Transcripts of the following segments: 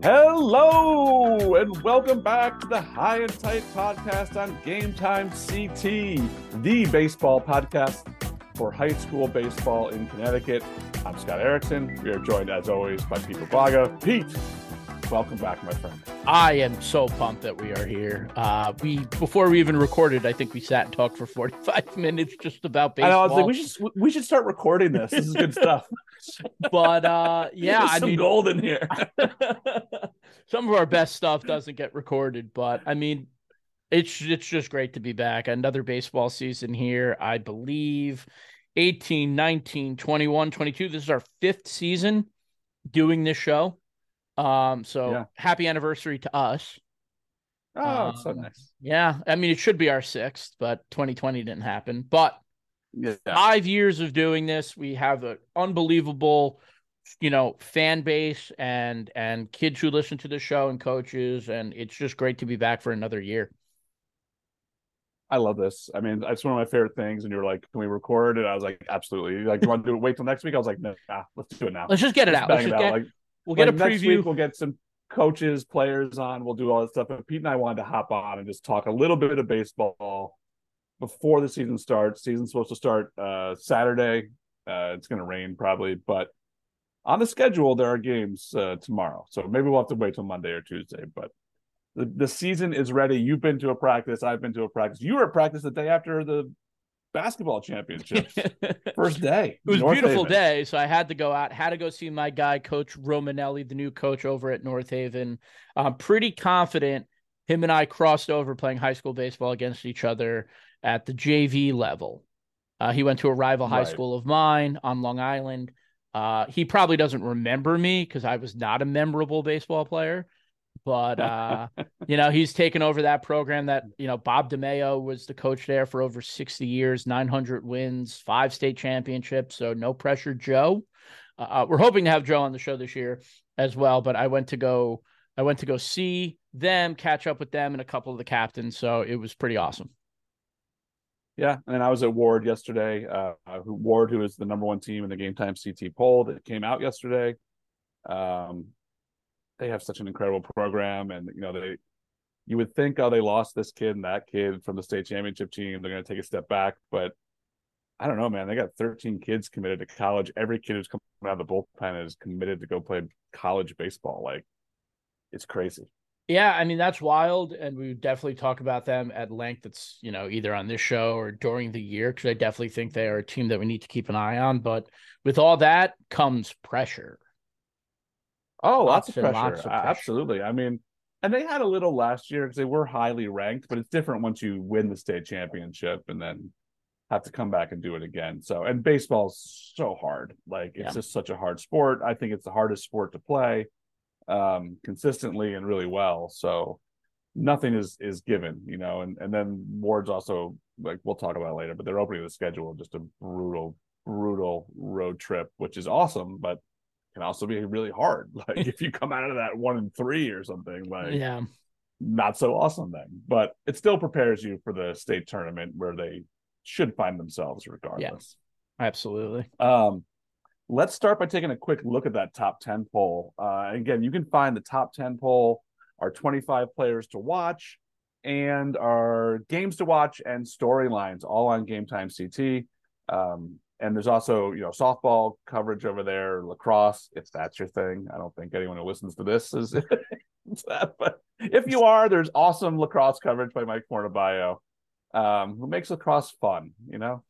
Hello and welcome back to the High and Tight podcast on Game Time CT, the baseball podcast for high school baseball in Connecticut. I'm Scott Ericson. We are joined as always by Pete Paguaga. Pete, welcome back, my friend. I am so pumped that we are here. Uh, we before we even recorded, I think we sat and talked for 45 minutes just about baseball. I, was like, we should we should start recording this. This is good stuff. but uh, yeah, There's I some mean, gold in here. some of our best stuff doesn't get recorded, but I mean, it's it's just great to be back. Another baseball season here. I believe 18, 19, 21, 22. This is our fifth season doing this show. Um, so Yeah. happy anniversary to us. oh, it's so Um, nice. Yeah, I mean, it should be our sixth, but 2020 didn't happen. But Yeah. five years of doing this, we have an unbelievable, you know, fan base and and kids who listen to the show and coaches, and it's just great to be back for another year. I love this. I mean, it's one of my favorite things. And you were like, "Can we record?" And I was like, "Absolutely." Like, do you want to do it? Wait till next week? I was like, "No, nah, let's do it now. Let's just get it Let's out. Let's it just out." get, Like, we'll get like, a next preview. week. We'll get some coaches, players on. We'll do all that stuff. But Pete and I wanted to hop on and just talk a little bit of baseball before the season starts. Season's supposed to start uh, Saturday. Uh, it's going to rain probably, but on the schedule there are games uh, tomorrow. So maybe we'll have to wait till Monday or Tuesday. But the, the season is ready. You've been to a practice. I've been to a practice. You were at practice the day after the basketball championships. First day. It was a North beautiful Haven. day, so I had to go out. Had to go see my guy, Coach Romanelli, the new coach over at North Haven. I'm pretty confident him and I crossed over playing high school baseball against each other at the JV level. Uh, he went to a rival high Right. school of mine on Long Island. Uh, he probably doesn't remember me because I was not a memorable baseball player, but uh, you know he's taken over that program. That you know Bob DeMaio was the coach there for over sixty years, nine hundred wins, five state championships. So no pressure, Joe. Uh, we're hoping to have Joe on the show this year as well. But I went to go, I went to go see them, catch up with them, and a couple of the captains. So it was pretty awesome. Yeah, and then I was at Warde yesterday. Uh, who Warde, who is the number one team in the Game Time CT poll that came out yesterday. Um, they have such an incredible program, and you know they, you would think, oh, they lost this kid and that kid from the state championship team. They're going to take a step back, but I don't know, man. They got 13 kids committed to college. Every kid who's coming out of the bullpen is committed to go play college baseball. Like, it's crazy. Yeah, I mean that's wild, and we would definitely talk about them at length. It's you know either on this show or during the year because I definitely think they are a team that we need to keep an eye on. But with all that comes pressure. Oh, lots, Lots of pressure. lots of pressure. Absolutely. I mean, and they had a little last year because they were highly ranked, but it's different once you win the state championship and then have to come back and do it again. So, and baseball's so hard. Like, it's Yeah. just such a hard sport. I think it's the hardest sport to play um consistently and really well. So, nothing is is given, you know. And and then Warde's also like we'll talk about it later, but they're opening the schedule just a brutal, brutal road trip, which is awesome, but can also be really hard. Like if you come out of that one and three or something, like Yeah, not so awesome then. But it still prepares you for the state tournament where they should find themselves regardless. Yeah, absolutely. Um, let's start by taking a quick look at that top 10 poll. Uh, again, you can find the top 10 poll, our 25 players to watch, and our games to watch and storylines all on Game Time CT. Um, and there's also you know softball coverage over there, lacrosse if that's your thing. I don't think anyone who listens to this is that, but if you are, there's awesome lacrosse coverage by Mike Fornabio, um, who makes lacrosse fun. You know.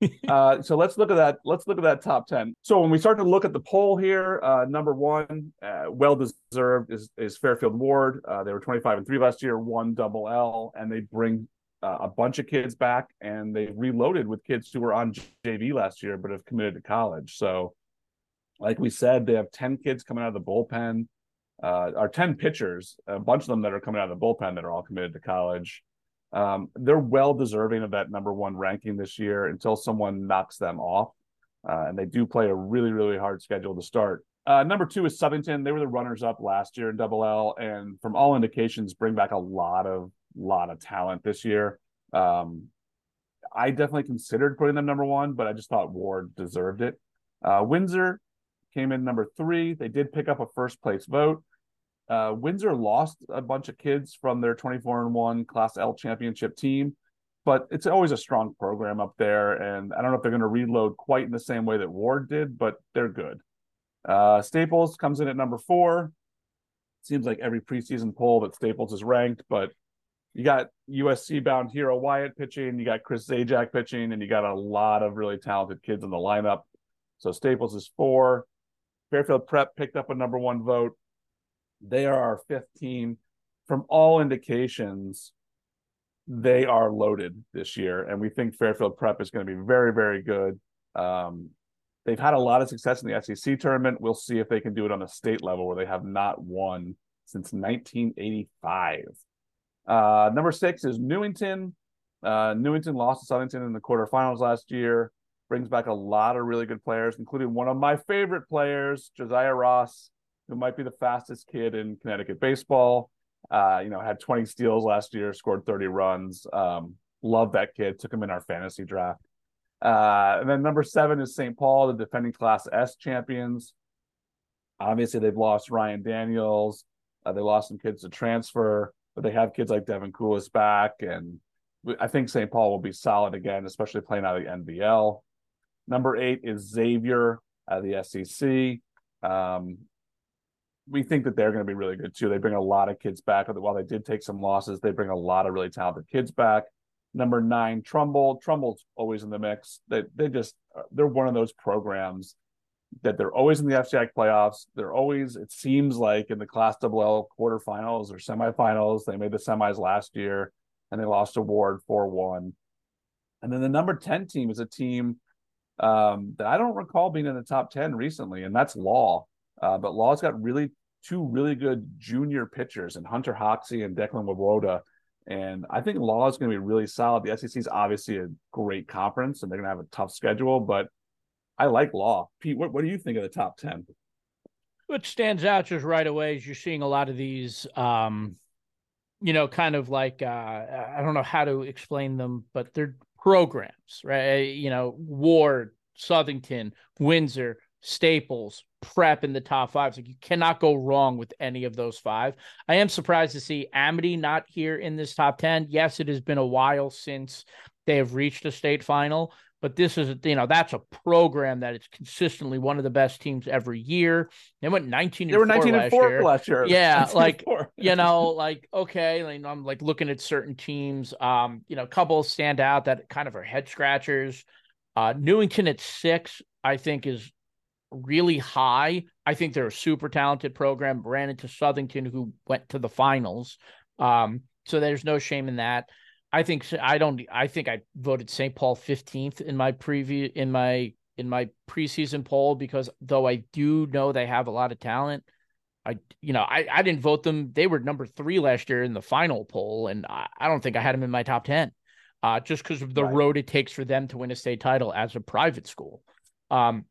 uh, so let's look at that. Let's look at that top ten. So when we start to look at the poll here, uh, number one, uh, well deserved, is is Fairfield Warde. Uh, they were 25 and three last year, one double L, and they bring a bunch of kids back, and they reloaded with kids who were on JV last year but have committed to college. So, like we said, they have 10 kids coming out of the bullpen. Uh, are 10 pitchers, a bunch of them that are coming out of the bullpen that are all committed to college. Um, they're well deserving of that number one ranking this year until someone knocks them off. Uh, and they do play a really, really hard schedule to start. Uh, number two is Southington. They were the runners up last year in Double L, and from all indications, bring back a lot of lot of talent this year. Um, I definitely considered putting them number one, but I just thought Warde deserved it. Uh, Windsor came in number three. They did pick up a first place vote. Uh, Windsor lost a bunch of kids from their 24 and 1 Class L championship team, but it's always a strong program up there. And I don't know if they're going to reload quite in the same way that Warde did, but they're good. Uh, Staples comes in at number four. Seems like every preseason poll that Staples is ranked, but you got USC bound Hero Wyatt pitching, you got Chris Zajac pitching, and you got a lot of really talented kids in the lineup. So Staples is four. Fairfield Prep picked up a number one vote. They are our fifth team. From all indications, they are loaded this year, and we think Fairfield Prep is going to be very, very good. Um, they've had a lot of success in the SCC tournament. We'll see if they can do it on a state level where they have not won since 1985. Uh, number six is Newington. Uh, Newington lost to Southington in the quarterfinals last year. Brings back a lot of really good players, including one of my favorite players, Josiah Ross, who might be the fastest kid in Connecticut baseball. Uh, you know, had 20 steals last year, scored 30 runs. Um, love that kid. Took him in our fantasy draft. Uh, and then number seven is St. Paul, the defending Class S champions. Obviously, they've lost Ryan Daniels. Uh, they lost some kids to transfer, but they have kids like Devin Coolis back. And I think St. Paul will be solid again, especially playing out of the NVL. Number eight is Xavier at the SCC. Um, we think that they're going to be really good too. They bring a lot of kids back. While they did take some losses, they bring a lot of really talented kids back. Number nine, Trumbull. Trumbull's always in the mix. They they just they're one of those programs that they're always in the FCIAC playoffs. They're always it seems like in the Class Double L quarterfinals or semifinals. They made the semis last year and they lost a Warde four one. And then the number ten team is a team um, that I don't recall being in the top ten recently, and that's Law. Uh, but Law's got really two really good junior pitchers and Hunter Hoxie and Declan Wowoda. And I think Law is going to be really solid. The SCC is obviously a great conference and they're going to have a tough schedule, but I like Law. Pete, what, what do you think of the top 10? What stands out just right away is you're seeing a lot of these, um, you know, kind of like, uh, I don't know how to explain them, but they're programs, right? You know, Warde, Southington, Windsor, Staples, Prep in the top five. So you cannot go wrong with any of those five. I am surprised to see Amity not here in this top 10. Yes, it has been a while since they have reached a state final, but this is, you know, that's a program that is consistently one of the best teams every year. They went 19 They were 19 and 4 year. last year. Yeah, like, you know, like, okay, like, I'm like looking at certain teams. Um, you know, a couple stand out that kind of are head scratchers. Uh, Newington at six, I think, is really high. I think they're a super talented program. Ran into Southington, who went to the finals. Um, so there's no shame in that. I think I don't. I think I voted St. Paul 15th in my preview in my in my preseason poll because though I do know they have a lot of talent, I you know I I didn't vote them. They were number three last year in the final poll, and I, I don't think I had them in my top ten. Uh, just because of the right. road it takes for them to win a state title as a private school. Um,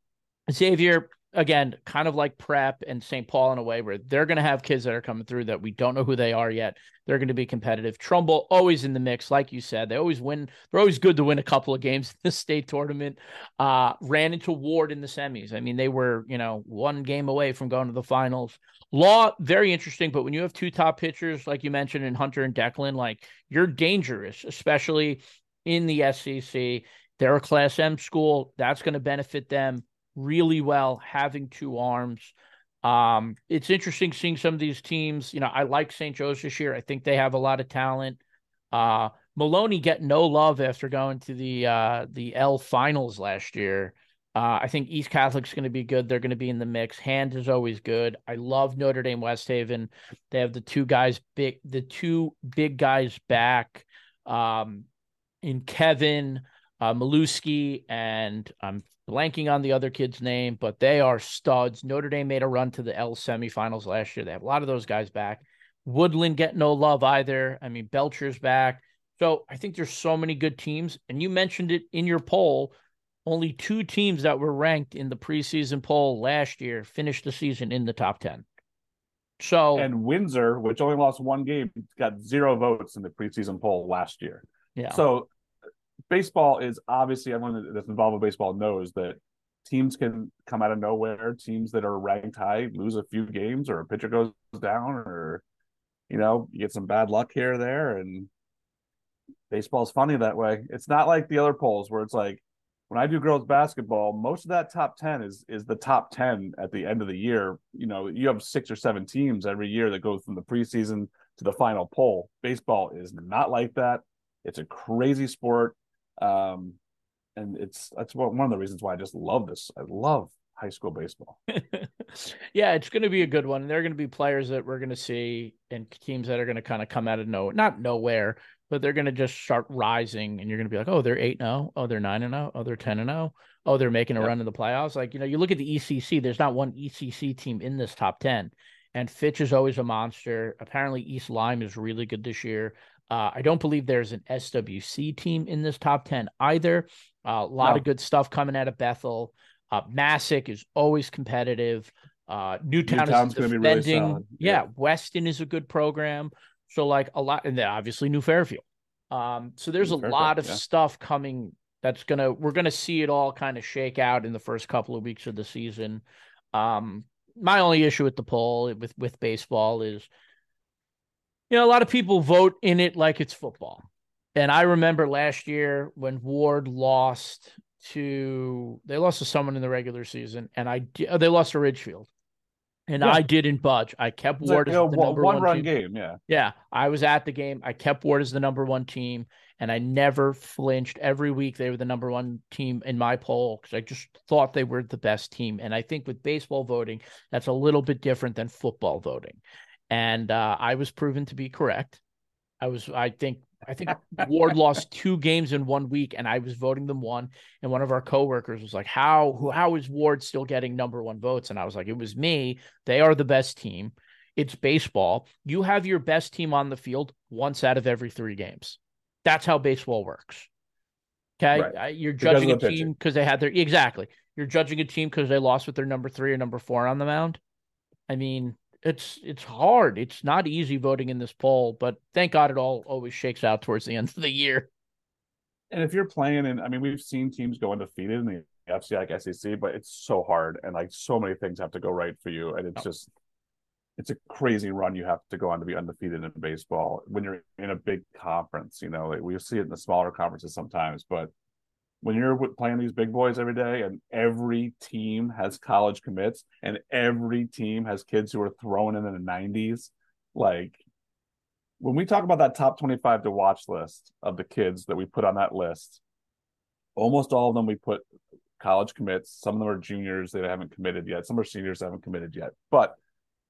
Xavier, again, kind of like prep and St. Paul in a way where they're going to have kids that are coming through that we don't know who they are yet. They're going to be competitive. Trumbull always in the mix, like you said. They always win. They're always good to win a couple of games in the state tournament. Uh, ran into Warde in the semis. I mean, they were, you know, one game away from going to the finals. Law, very interesting, but when you have two top pitchers, like you mentioned in Hunter and Declan, like you're dangerous, especially in the SCC. They're a Class M school. That's going to benefit them really well having two arms. Um, it's interesting seeing some of these teams. You know, I like St. Joe's this year. I think they have a lot of talent. Uh, Maloney get no love after going to the uh, the L finals last year. Uh, I think East Catholic's going to be good. They're going to be in the mix. Hand is always good. I love Notre Dame West Haven. They have the two guys big, the two big guys back. Um, in Kevin uh, Maluski and I'm blanking on the other kid's name, but they are studs. Notre Dame made a run to the L semifinals last year. They have a lot of those guys back. Woodland get no love either. I mean, Belcher's back. So I think there's so many good teams. And you mentioned it in your poll. Only two teams that were ranked in the preseason poll last year finished the season in the top 10. So and Windsor, which only lost one game, got zero votes in the preseason poll last year. Yeah. So baseball is obviously everyone that's involved with baseball knows that teams can come out of nowhere. Teams that are ranked high lose a few games, or a pitcher goes down, or you know you get some bad luck here or there. And baseball's funny that way. It's not like the other polls where it's like when I do girls basketball, most of that top ten is is the top ten at the end of the year. You know, you have six or seven teams every year that go from the preseason to the final poll. Baseball is not like that. It's a crazy sport. Um, and it's that's one of the reasons why I just love this. I love high school baseball. yeah, it's going to be a good one. And there are going to be players that we're going to see and teams that are going to kind of come out of no, not nowhere, but they're going to just start rising. And you're going to be like, oh, they're 8 0. Oh, they're 9 0. Oh, they're 10 0. Oh, oh, they're making a yep. run in the playoffs. Like, you know, you look at the ECC, there's not one ECC team in this top 10. And Fitch is always a monster. Apparently, East Lyme is really good this year. Uh, I don't believe there's an SWC team in this top 10 either. Uh, a lot no. of good stuff coming out of Bethel. Uh, Masuk is always competitive. Uh, Newtown Newtown's is defending. Really yeah. yeah, Weston is a good program. So like a lot, and then obviously New Fairfield. Um, so there's New a Fairfield, lot of yeah. stuff coming that's gonna we're gonna see it all kind of shake out in the first couple of weeks of the season. Um, my only issue with the poll with with baseball is you know, a lot of people vote in it like it's football. And I remember last year when Warde lost to they lost to someone in the regular season, and I uh, they lost to Ridgefield, and yeah. I didn't budge. I kept Warde as the number one, one run team. game. Yeah, yeah. I was at the game. I kept Warde as the number one team, and I never flinched. Every week they were the number one team in my poll because I just thought they were the best team. And I think with baseball voting, that's a little bit different than football voting and uh, I was proven to be correct. I was, I think, I think Warde lost two games in one week, and I was voting them one. And one of our coworkers was like, "How, who, how is Warde still getting number one votes?" And I was like, "It was me. They are the best team. It's baseball. You have your best team on the field once out of every three games. That's how baseball works." Okay, right. you're judging a team because they had their exactly. You're judging a team because they lost with their number three or number four on the mound. I mean, it's it's hard. It's not easy voting in this poll, but thank God it all always shakes out towards the end of the year. And if you're playing, and I mean, we've seen teams go undefeated in the FCIAC, but it's so hard, and like so many things have to go right for you, and it's oh. just it's a crazy run you have to go on to be undefeated in baseball when you're in a big conference. You know, like we see it in the smaller conferences sometimes, but when you're playing these big boys every day and every team has college commits and every team has kids who are throwing in the 90s like when we talk about that top 25 to watch list of the kids that we put on that list almost all of them we put college commits. Some of them are juniors that haven't committed yet. Some are seniors that haven't committed yet. But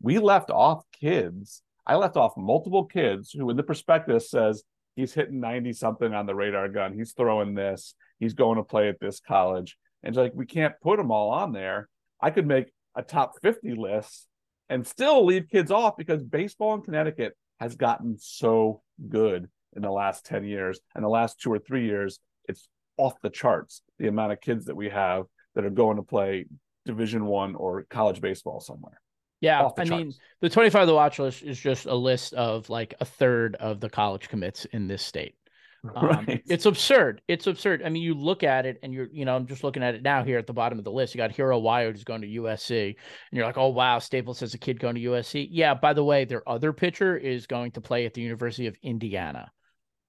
we left off kids. I left off multiple kids who in the prospectus says he's hitting 90 something on the radar gun. He's throwing this he's going to play at this college. And it's like, we can't put them all on there. I could make a top 50 list and still leave kids off because baseball in Connecticut has gotten so good in the last 10 years. And the last two or three years, it's off the charts the amount of kids that we have that are going to play Division One or college baseball somewhere. Yeah, I mean, the 25 of the watch list is just a list of like a third of the college commits in this state. Um, Right. It's absurd. It's absurd. I mean, you look at it and you're, you know, I'm just looking at it now here at the bottom of the list. You got Hero Wyatt who's going to USC, and you're like, oh wow, Staples has a kid going to USC. Yeah. By the way, their other pitcher is going to play at the University of Indiana.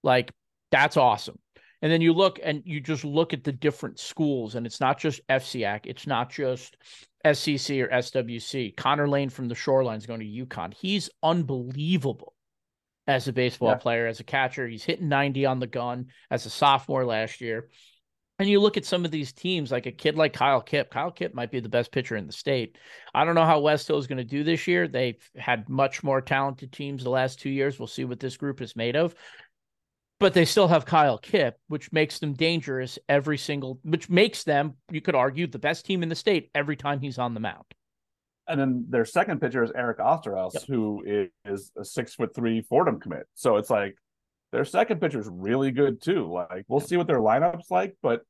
Like that's awesome. And then you look and you just look at the different schools, and it's not just FCIAC, it's not just SCC or SWC. Connor Lane from the Shorelines going to UConn. He's unbelievable as a baseball Yeah. player, as a catcher. He's hitting 90 on the gun as a sophomore last year. And you look at some of these teams, like a kid like Kyle Kipp. Kyle Kipp might be the best pitcher in the state. I don't know how West Hill is going to do this year. They've had much more talented teams the last two years. We'll see what this group is made of. But they still have Kyle Kipp, which makes them dangerous every single, which makes them, you could argue, the best team in the state every time he's on the mound. And then their second pitcher is Eric Osterhaus, Yep. who is, is a six foot three Fordham commit. So it's like their second pitcher is really good too. Like we'll see what their lineup's like, but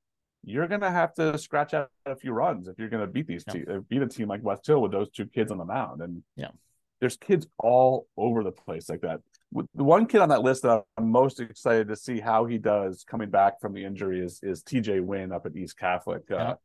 you're gonna have to scratch out a few runs if you're gonna beat these Yeah. te- uh, beat a team like West Hill with those two kids on the mound. And Yeah. there's kids all over the place like that. The one kid on that list that I'm most excited to see how he does coming back from the injury is is TJ Wynn up at East Catholic. Uh.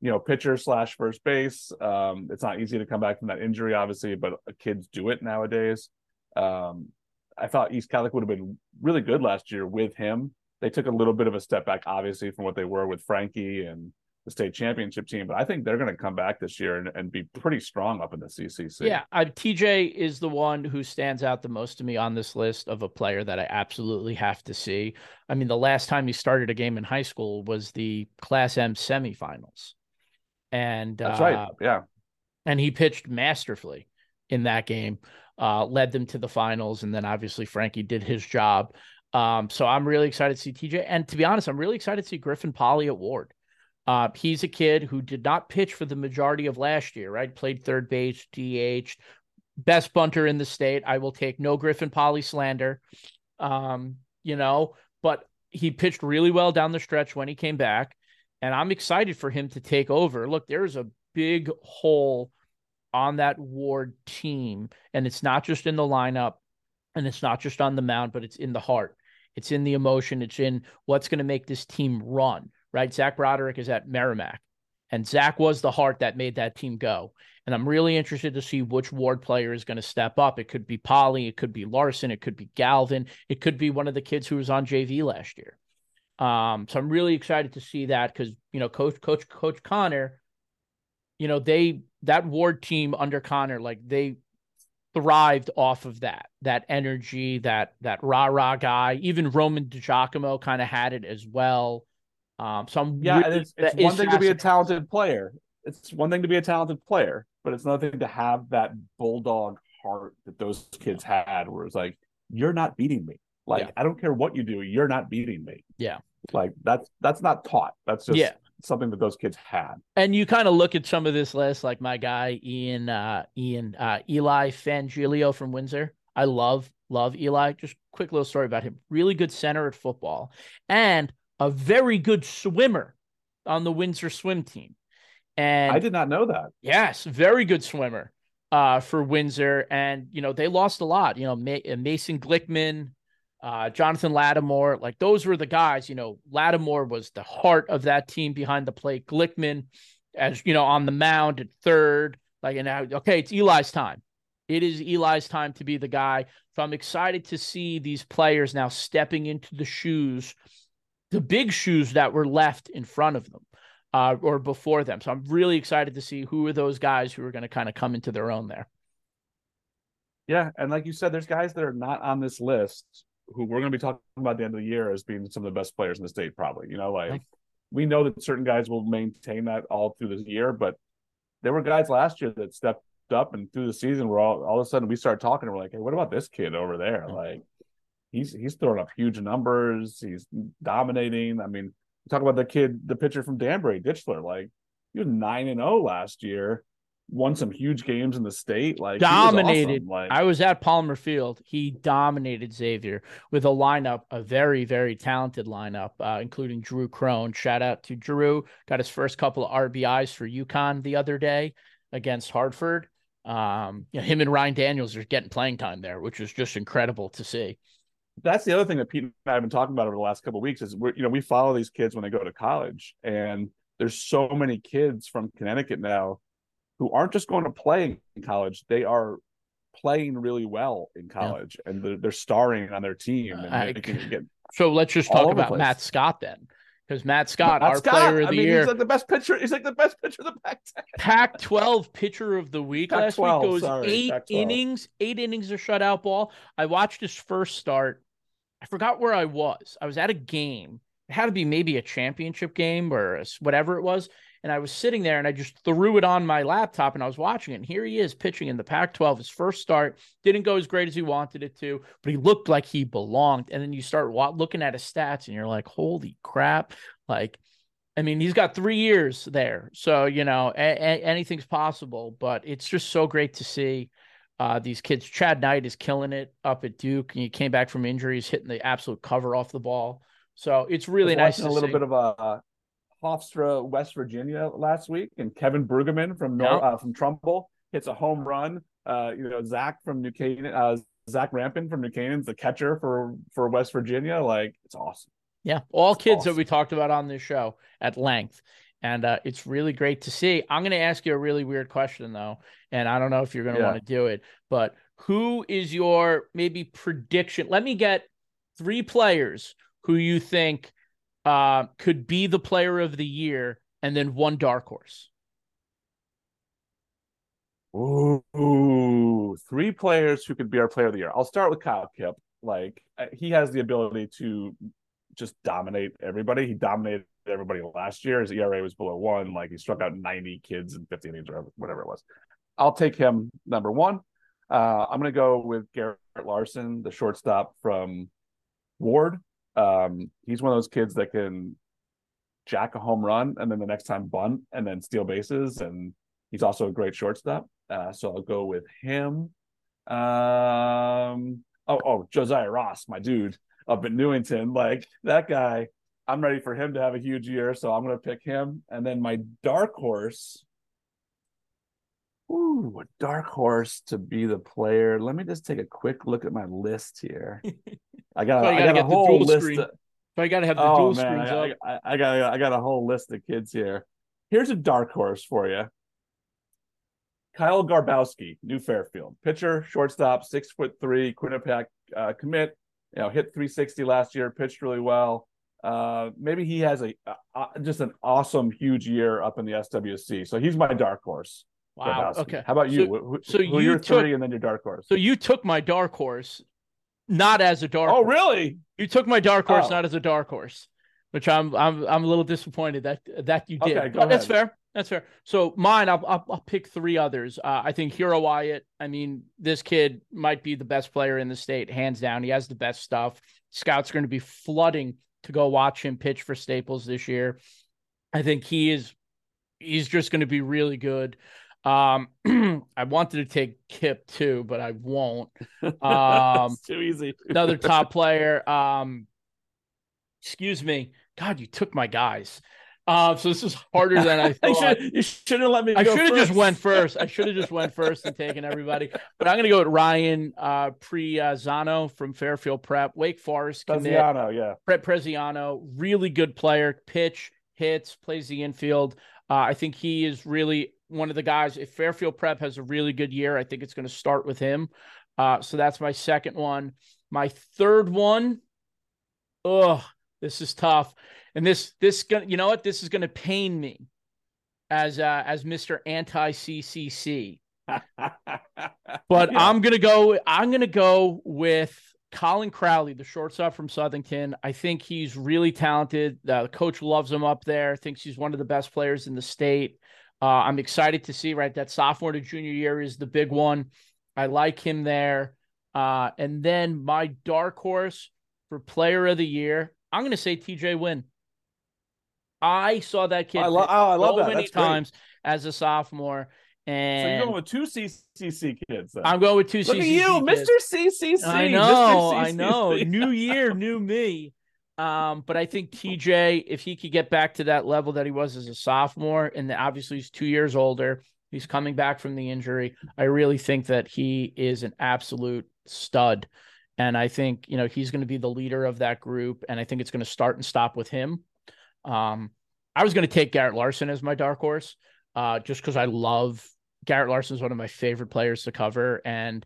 You know, pitcher slash first base. Um, it's not easy to come back from that injury, obviously, but kids do it nowadays. Um, I thought East Catholic would have been really good last year with him. They took a little bit of a step back, obviously, from what they were with Frankie and the state championship team, but I think they're going to come back this year and, and be pretty strong up in the CCC. Yeah, I, TJ is the one who stands out the most to me on this list of a player that I absolutely have to see. I mean, the last time he started a game in high school was the Class M semifinals, and that's uh, right. Yeah, and he pitched masterfully in that game, uh, led them to the finals, and then obviously Frankie did his job. Um, so I'm really excited to see TJ, and to be honest, I'm really excited to see Griffin Polly at Warde. Uh, he's a kid who did not pitch for the majority of last year, right? Played third base, DH, best bunter in the state. I will take no Griffin Polly slander, um, you know, but he pitched really well down the stretch when he came back, and I'm excited for him to take over. Look, there's a big hole on that Warde team, and it's not just in the lineup, and it's not just on the mound, but it's in the heart. It's in the emotion. It's in what's going to make this team run, right? Zach Broderick is at Merrimack, and Zach was the heart that made that team go. And I'm really interested to see which Warde player is going to step up. It could be Polly, it could be Larson, it could be Galvin, it could be one of the kids who was on JV last year. Um, so I'm really excited to see that because you know, Coach Coach Coach Connor, you know, they that Warde team under Connor, like they thrived off of that that energy that that rah rah guy even roman DiGiacomo kind of had it as well um so i'm yeah. really- it's, it's one thing to be a talented player. It's one thing to be a talented player, but it's another thing to have that bulldog heart that those kids had, where it's like, you're not beating me. Like Yeah. I don't care what you do, you're not beating me. Yeah. Like that's that's not taught. That's just Yeah. something that those kids had. and you kind of look at some of this list like my guy ian uh ian uh eli fangilio from windsor i love love eli just quick little story about him really good center at football and a very good swimmer on the windsor swim team and I did not know that. Yes, very good swimmer uh, for Windsor. And, you know, they lost a lot. You know, Ma- uh, Mason Glickman, uh, Jonathan Lattimore, like those were the guys. You know, Lattimore was the heart of that team behind the plate. Glickman, as you know, on the mound at third. Like, and now, okay, it's Eli's time. It is Eli's time to be the guy. So I'm excited to see these players now stepping into the shoes, the big shoes that were left in front of them uh, or before them. So I'm really excited to see who are those guys who are going to kind of come into their own there. Yeah, and like you said, there's guys that are not on this list who we're going to be talking about at the end of the year as being some of the best players in the state. Probably, you know, like we know that certain guys will maintain that all through the year, but there were guys last year that stepped up and through the season where all, all of a sudden we start talking and we're like, hey, what about this kid over there? Like he's he's throwing up huge numbers, he's dominating. I mean, talk about the kid, the pitcher from Danbury, Ditchler, like he was nine and zero last year. Won some huge games in the state. Like dominated. Awesome. Like, I was at Palmer Field. He dominated Xavier with a lineup, a very very talented lineup, uh, including Drew Crone. Shout out to Drew. Got his first couple of RBIs for UConn the other day against Hartford. Um, you know, him and Ryan Daniels are getting playing time there, which was just incredible to see. That's the other thing that Pete and I have been talking about over the last couple of weeks is we you know we follow these kids when they go to college, and there's so many kids from Connecticut now who aren't just going to play in college; they are playing really well in college, yeah. and they're, they're, starring on their team and I, get. So let's just talk about Matt Scott then because Matt Scott, Matt our Scott, player of the I mean, year, he's like the best pitcher. He's like the best pitcher of the Pac-10. Pac-12 pitcher of the week Pac-12, last week goes sorry, eight Pac-12. innings, eight innings of shutout ball. I watched his first start. I forgot where I was. I was at a game. It had to be maybe a championship game or whatever it was. And I was sitting there and I just threw it on my laptop and I was watching it. And here he is pitching in the Pac 12, his first start. Didn't go as great as he wanted it to, but he looked like he belonged. And then you start looking at his stats and you're like, holy crap. Like, I mean, he's got three years there. So, you know, a- a- anything's possible, but it's just so great to see. Uh, these kids, Chad Knight is killing it up at Duke, and he came back from injuries, hitting the absolute cover off the ball. So it's really nice. a little see. bit of a Hofstra, West Virginia last week, and Kevin Brueggemann from Nor- uh, from Trumbull hits a home run. Uh, you know, Zach from New Canaan, uh, Zach Rampin from New Canaan's the catcher for for West Virginia. Like it's awesome. Yeah, all it's kids awesome. that we talked about on this show at length, and uh, it's really great to see. I'm going to ask you a really weird question though, and I don't know if you're going to yeah. want to do it, but who is your maybe prediction? Let me get three players who you think uh, could be the player of the year, and then one dark horse. Ooh, three players who could be our player of the year. I'll start with Kyle Kipp. Like uh, he has the ability to just dominate everybody. He dominated everybody last year. His ERA was below one. Like he struck out 90 kids in 50 innings or whatever it was. I'll take him number one. Uh, I'm going to go with Garrett Larson, the shortstop from Warde. Um, he's one of those kids that can jack a home run and then the next time bunt and then steal bases. And he's also a great shortstop. Uh, so I'll go with him. Um, oh, oh, Josiah Ross, my dude up in Newington. Like that guy, I'm ready for him to have a huge year. So I'm going to pick him. And then my dark horse. Ooh, a dark horse to be the player. Let me just take a quick look at my list here. I got, I got a whole list. Of, I got to have the oh, dual man, screens I, up. I, I, got, I got a whole list of kids here. Here's a dark horse for you. Kyle Garbowski, New Fairfield, pitcher, shortstop, six foot three, Quinnipiac uh, commit. You know, hit 360 last year, pitched really well. Uh, maybe he has a, a, just an awesome, huge year up in the SWC. So he's my dark horse. Wow. Okay. How about you? So, who, so who you took, three and then your dark horse? So you took my dark horse not as a dark. Oh, horse. really? You took my dark horse, oh. not as a dark horse, which I'm I'm I'm a little disappointed that that you did. Okay, but that's fair. That's fair. So mine, I'll I'll, I'll pick three others. Uh, I think Hero Wyatt. I mean, this kid might be the best player in the state, hands down. He has the best stuff. Scouts are going to be flooding to go watch him pitch for Staples this year. I think he is. He's just going to be really good. Um, I wanted to take Kipp too, but I won't. Um, too easy. another top player. Um, excuse me. God, you took my guys. Uh, so this is harder than I thought. should, you should have let me. I should have just went first. I should have just went first and taken everybody. But I'm going to go with Ryan uh, Preziano from Fairfield Prep, Wake Forest. Preziano, yeah. Prep Preziano, really good player. Pitch, hits, plays the infield. Uh, I think he is really one of the guys. If Fairfield Prep has a really good year, I think it's going to start with him. Uh, so that's my second one. My third one, oh, this is tough. And this, this, going, you know what? This is going to pain me as uh, as Mr. Anti CCC. but yeah. I'm gonna go. I'm gonna go with Colin Crowley, the shortstop from Southington. I think he's really talented. Uh, the coach loves him up there. Thinks he's one of the best players in the state. Uh, I'm excited to see, right? That sophomore to junior year is the big one. I like him there. Uh, and then my dark horse for player of the year, I'm going to say TJ Wynn. I saw that kid I, lo- oh, I love so that. many That's times great. as a sophomore. And so you're going with two CCC kids. Then. I'm going with two Look CCC at you, kids. Mr. CCC. I know, I know. New year, new me. Um, but I think TJ, if he could get back to that level that he was as a sophomore, and obviously he's two years older, he's coming back from the injury. I really think that he is an absolute stud. And I think, you know, he's going to be the leader of that group. And I think it's going to start and stop with him. Um, I was going to take Garrett Larson as my dark horse, uh, just because I love Garrett Larson is one of my favorite players to cover. And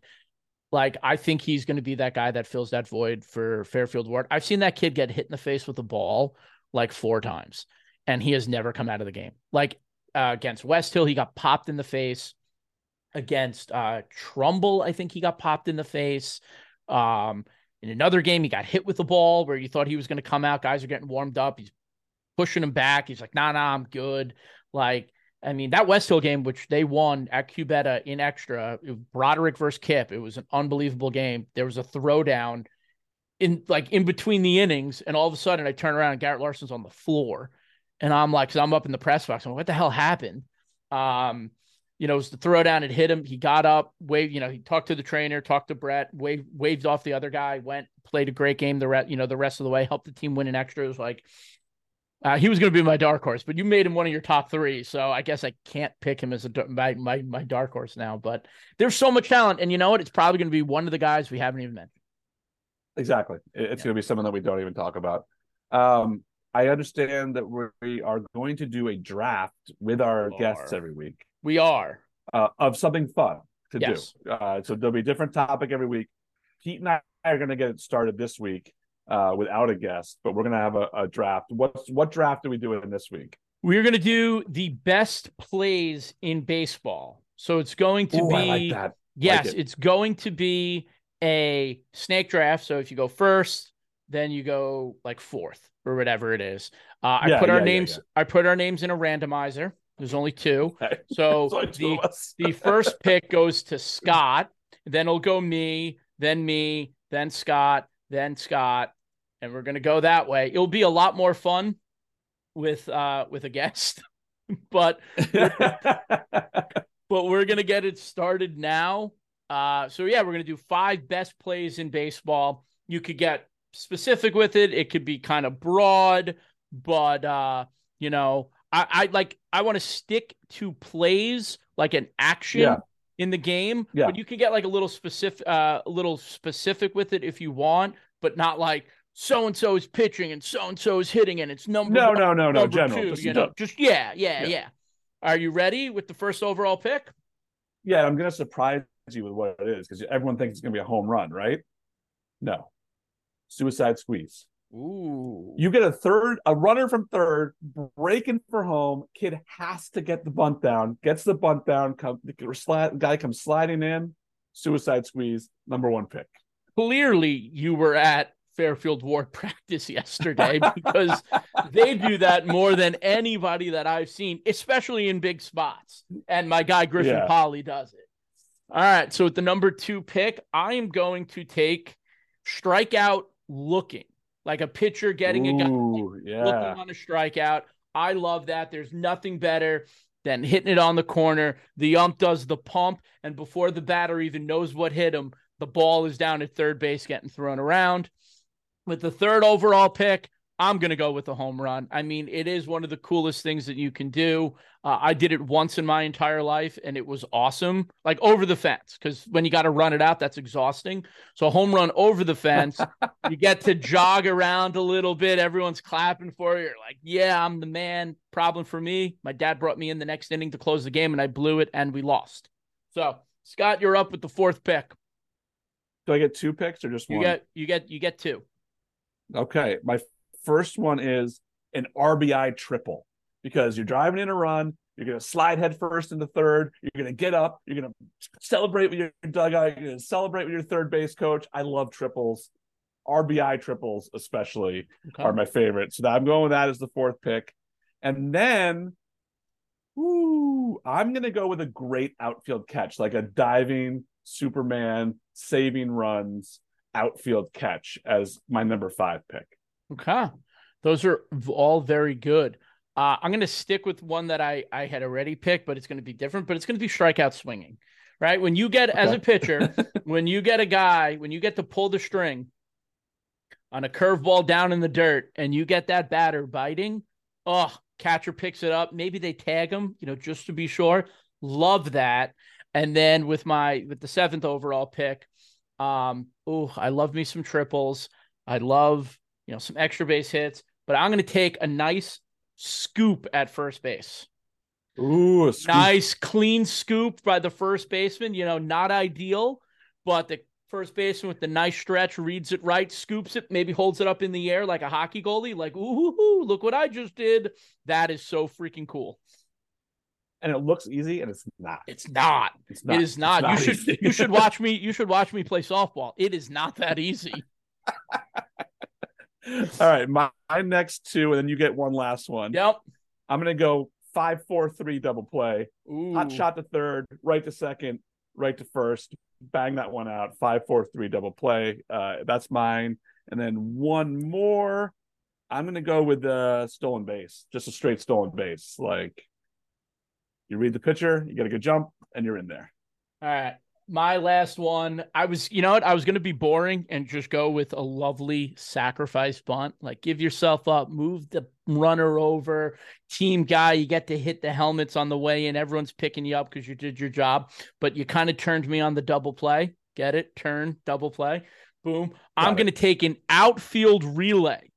like, I think he's going to be that guy that fills that void for Fairfield Warde. I've seen that kid get hit in the face with a ball like four times, and he has never come out of the game. Like uh, against West Hill, he got popped in the face. Against uh, Trumbull, I think he got popped in the face. Um, in another game, he got hit with the ball where you thought he was going to come out. Guys are getting warmed up. He's pushing him back. He's like, nah, nah, I'm good. Like, I mean, that West Hill game, which they won at Cubeta in extra, Broderick versus Kipp, it was an unbelievable game. There was a throwdown in like in between the innings, and all of a sudden I turn around and Garrett Larson's on the floor. And I'm like, because I'm up in the press box. I'm like, what the hell happened? Um, you know, it was the throwdown. It hit him. He got up, waved, you know, he talked to the trainer, talked to Brett, waved, waved off the other guy, went, played a great game the rest, you know, the rest of the way, helped the team win an extra. It was like, uh, he was going to be my dark horse, but you made him one of your top three, so I guess I can't pick him as a my my my dark horse now. But there's so much talent, and you know what? It's probably going to be one of the guys we haven't even mentioned. Exactly, it's yeah. going to be someone that we don't even talk about. Um, I understand that we are going to do a draft with our guests every week. We are uh, of something fun to yes. do. Uh, so there'll be a different topic every week. Pete and I are going to get it started this week uh, without a guest, but we're going to have a, a, draft. What's what draft are we doing this week? We're going to do the best plays in baseball. So it's going to Ooh, be like yes, like it. it's going to be a snake draft. So if you go first, then you go like fourth or whatever it is. Uh, I yeah, put our yeah, names. Yeah, I put our names in a randomizer. There's only two. Okay. So only two the, the first pick goes to Scott. Then it'll go me, then me, then Scott, then Scott, and we're gonna go that way. It'll be a lot more fun with uh with a guest, but but we're gonna get it started now. Uh, so yeah, we're gonna do five best plays in baseball. You could get specific with it. It could be kind of broad, but uh, you know, I, I like I want to stick to plays like an action Yeah. In the game. Yeah. But you can get like a little specific uh a little specific with it if you want, but not like so and so is pitching and so and so is hitting and it's number no, one, no, no, no. General, two, just, you know, just yeah, yeah, Yeah. yeah. Are you ready with the first overall pick? yeah. I'm going to surprise you with what it is because everyone thinks it's going to be a home run, right? No, suicide squeeze. Ooh. You get a third, a runner from third, breaking for home. Kid has to get the bunt down, gets the bunt down. Come, the slide, guy comes sliding in. Suicide squeeze, number one pick. clearly you were at Fairfield Warde practice yesterday because they do that more than anybody that I've seen, especially in big spots. And my guy Griffin Yeah. Polly does it. All right. So with the number two pick, I am going to take strikeout looking like a pitcher getting a guy yeah. looking on a strikeout. I love that. There's nothing better than hitting it on the corner. The ump does the pump, and before the batter even knows what hit him, the ball is down at third base getting thrown around. With the third overall pick, I'm going to go with a home run. I mean, it is one of the coolest things that you can do. Uh, I did it once in my entire life and it was awesome. Like over the fence, because when you got to run it out, that's exhausting. So, a home run over the fence, you get to jog around a little bit. Everyone's clapping for you. You're like, yeah, I'm the man. Problem for me. My dad brought me in the next inning to close the game and I blew it and we lost. So, Scott, you're up with the fourth pick. Do I get two picks or just You one? You get, you get, you get two. Okay. My first one is an RBI triple because you're driving in a run. You're going to slide head first into third. You're going to get up. You're going to celebrate with your dugout. You're going to celebrate with your third base coach. I love triples. RBI triples, especially, Okay. are my favorite. So I'm going with that as the fourth pick. And then, ooh, I'm going to go with a great outfield catch, like a diving Superman saving runs outfield catch as my number five pick. Okay. Those are all very good. Uh, I'm going to stick with one that I I had already picked, but it's going to be different. But it's going to be strikeout swinging, right? When you get okay. as a pitcher, when you get a guy, when you get to pull the string on a curveball down in the dirt, and you get that batter biting, oh, catcher picks it up. Maybe they tag him, you know, just to be sure. Love that. And then with my with the seventh overall pick, um, oh, I love me some triples. I love you know some extra base hits, but I'm going to take a nice scoop at first base. Ooh, nice clean scoop by the first baseman. You know, not ideal, but the first baseman with the nice stretch reads it right, scoops it, maybe holds it up in the air like a hockey goalie. Like, ooh, look what I just did. That is so freaking cool. And it looks easy, and it's not. It's not. It's not. It is not. not you should. Easy. you should watch me. You should watch me play softball. It is not that easy. All right, my, my next two, and then you get one last one. Yep. I'm gonna go five, four, three double play. Ooh. Hot shot to third, right to second, right to first. Bang that one out. Five, four, three double play. Uh, that's mine. And then one more. I'm gonna go with the stolen base, just a straight stolen base. Like you read the pitcher, you get a good jump, and you're in there. All right my last one, I was, you know what? I was going to be boring and just go with a lovely sacrifice bunt. Like, give yourself up, move the runner over, team guy. You get to hit the helmets on the way in. Everyone's picking you up because you did your job, but you kind of turned me on the double play. Get it? Turn, double play. Boom. Got I'm going to take an outfield relay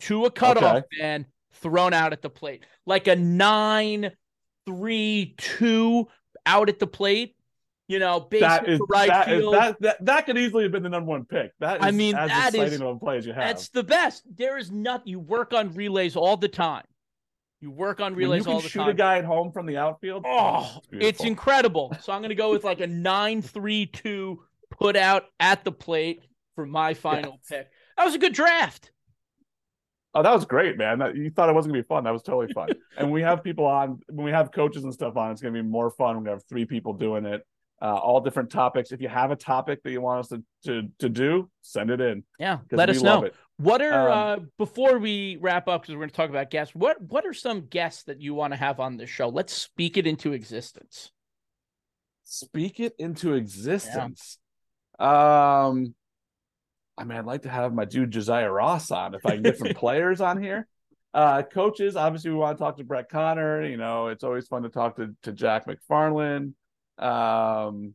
to a cutoff okay. man thrown out at the plate, like a nine, three, two out at the plate you know, base that is, right that field. Is, that, that, that could easily have been the number one pick. That is I mean, as that exciting is, of a play as you have. That's the best. There is nothing. You work on relays all the time. You work on relays all the shoot time. Shoot a guy at home from the outfield. Oh, oh it's, it's incredible. So I'm going to go with like a nine-three-two put out at the plate for my final yes. pick. That was a good draft. Oh, that was great, man. That, you thought it wasn't gonna be fun. That was totally fun. and we have people on when we have coaches and stuff on, it's gonna be more fun. We have three people doing it uh, all different topics. If you have a topic that you want us to to, to do, send it in. Yeah, let us know. What are um, uh, before we wrap up because we're going to talk about guests. What what are some guests that you want to have on this show? Let's speak it into existence. Speak it into existence. Yeah. Um, I mean, I'd like to have my dude Josiah Ross on if I can get some players on here. Uh, coaches, obviously, we want to talk to Brett Connor. You know, it's always fun to talk to to Jack McFarland. Um,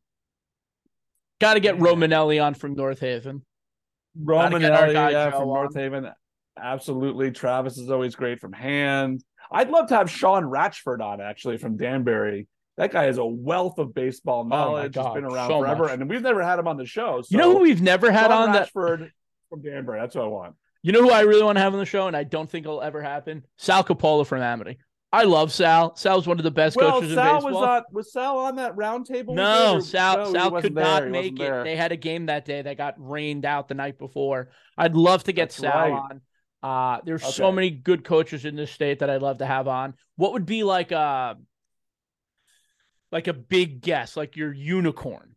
Got to get Romanelli on from North Haven. Romanelli yeah, from North Haven. Absolutely. Travis is always great from hand. I'd love to have Sean Ratchford on actually from Danbury. That guy has a wealth of baseball oh knowledge. Oh He's been around so forever, much. and we've never had him on the show. So you know who we've never had Sean on Ratchford that... from Danbury. That's what I want. You know who I really want to have on the show, and I don't think it'll ever happen. Sal Capola from Amity. I love Sal. Sal's one of the best well, coaches Sal in baseball. Was, on, was Sal on that roundtable? No, Sal. No, Sal could not make it. There. They had a game that day that got rained out the night before. I'd love to get That's Sal right. on. Uh, there's okay. so many good coaches in this state that I'd love to have on. What would be like a like a big guess, like your unicorn?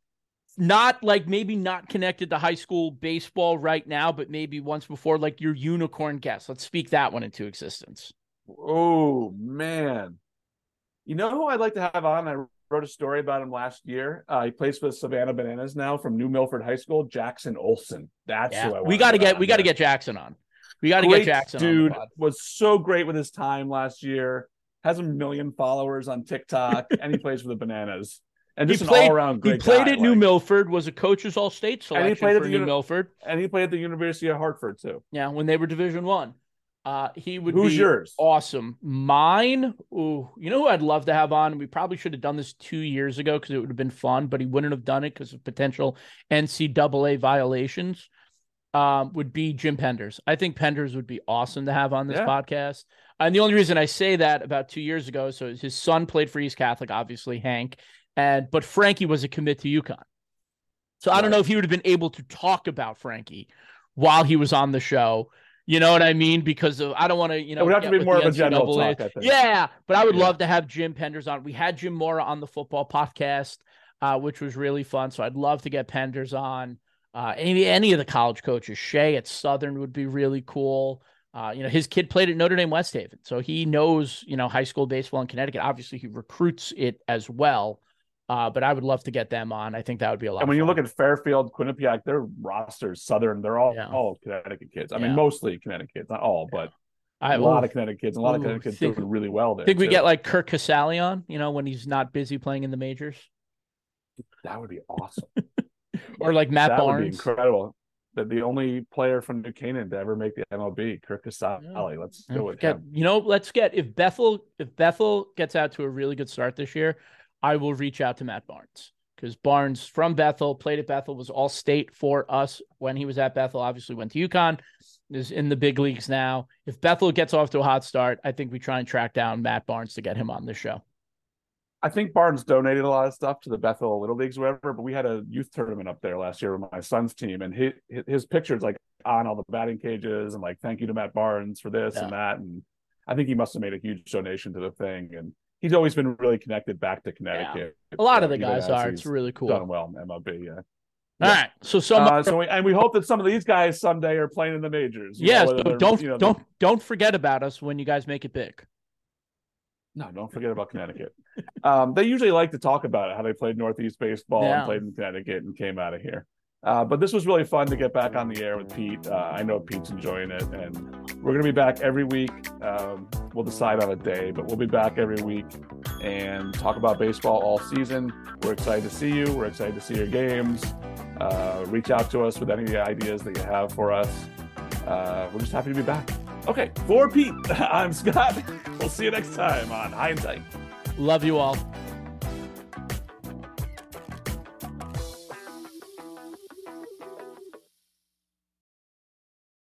Not like maybe not connected to high school baseball right now, but maybe once before, like your unicorn guess. Let's speak that one into existence. Oh man, you know who I'd like to have on? I wrote a story about him last year. Uh, he plays for the Savannah Bananas now from New Milford High School. Jackson Olson. That's yeah. who I. We got to get. We got to get Jackson on. We got to get Jackson. Dude was so great with his time last year. Has a million followers on TikTok, and he plays for the Bananas. And just he played, an He played guy, at like, New Milford, was a coach's all-state selection and he played for at the New Uni- Milford, and he played at the University of Hartford too. Yeah, when they were Division One. Uh, he would Who's be yours? awesome. Mine, ooh, you know who I'd love to have on? We probably should have done this two years ago because it would have been fun, but he wouldn't have done it because of potential NCAA violations. Um, would be Jim Penders. I think Penders would be awesome to have on this yeah. podcast. And the only reason I say that about two years ago, so his son played for East Catholic, obviously Hank, and but Frankie was a commit to UConn. So right. I don't know if he would have been able to talk about Frankie while he was on the show you know what I mean? Because of I don't want to, you know, it would have to be more of a general talk. Yeah, but I would yeah. love to have Jim Penders on. We had Jim Mora on the football podcast, uh, which was really fun. So I'd love to get Penders on. Uh, any any of the college coaches, Shea at Southern would be really cool. Uh, you know, his kid played at Notre Dame West Haven, so he knows you know high school baseball in Connecticut. Obviously, he recruits it as well. Uh, but I would love to get them on. I think that would be a lot. And when you look at Fairfield, Quinnipiac, their rosters, Southern, they're all Yeah. all Connecticut kids. I Yeah. mean, mostly Connecticut kids, not all, but I a lot ooh, of Connecticut kids, a lot of Ooh, Connecticut kids think- doing really well there. think we too. get like Kirk Casale on, you know, when he's not busy playing in the majors, that would be awesome. or like Matt Barnes. that would be incredible. That the only player from New Canaan to ever make the MLB, Kirk Casale. Let's And go with get- you know, let's get if Bethel if Bethel gets out to a really good start this year, I will reach out to Matt Barnes because Barnes from Bethel played at Bethel was all state for us when he was at Bethel. Obviously went to UConn, is in the big leagues now. If Bethel gets off to a hot start, I think we try and track down Matt Barnes to get him on the show. I think Barnes donated a lot of stuff to the Bethel Little Leagues, or whatever. But we had a youth tournament up there last year with my son's team, and his his pictures like on all the batting cages, and like thank you to Matt Barnes for this and that. And I think he must have made a huge donation to the thing. And he's always been really connected back to Connecticut. A lot uh, of the guys are. It's really cool. done well in MLB. Yeah. All right. So some Uh, so we, and we hope that some of these guys someday are playing in the majors. you know, yeah, whether so they're, don't you know, don't don't forget about us when you guys make it big. No, don't forget about Connecticut. um, they usually like to talk about it, how they played Northeast baseball Yeah. and played in Connecticut and came out of here. Uh, but this was really fun to get back on the air with Pete. Uh, I know Pete's enjoying it, and we're going to be back every week. Um, we'll decide on a day, but we'll be back every week and talk about baseball all season. We're excited to see you. We're excited to see your games. Uh, reach out to us with any ideas that you have for us. Uh, we're just happy to be back. Okay, for Pete, I'm Scott. We'll see you next time on High and. Love you all.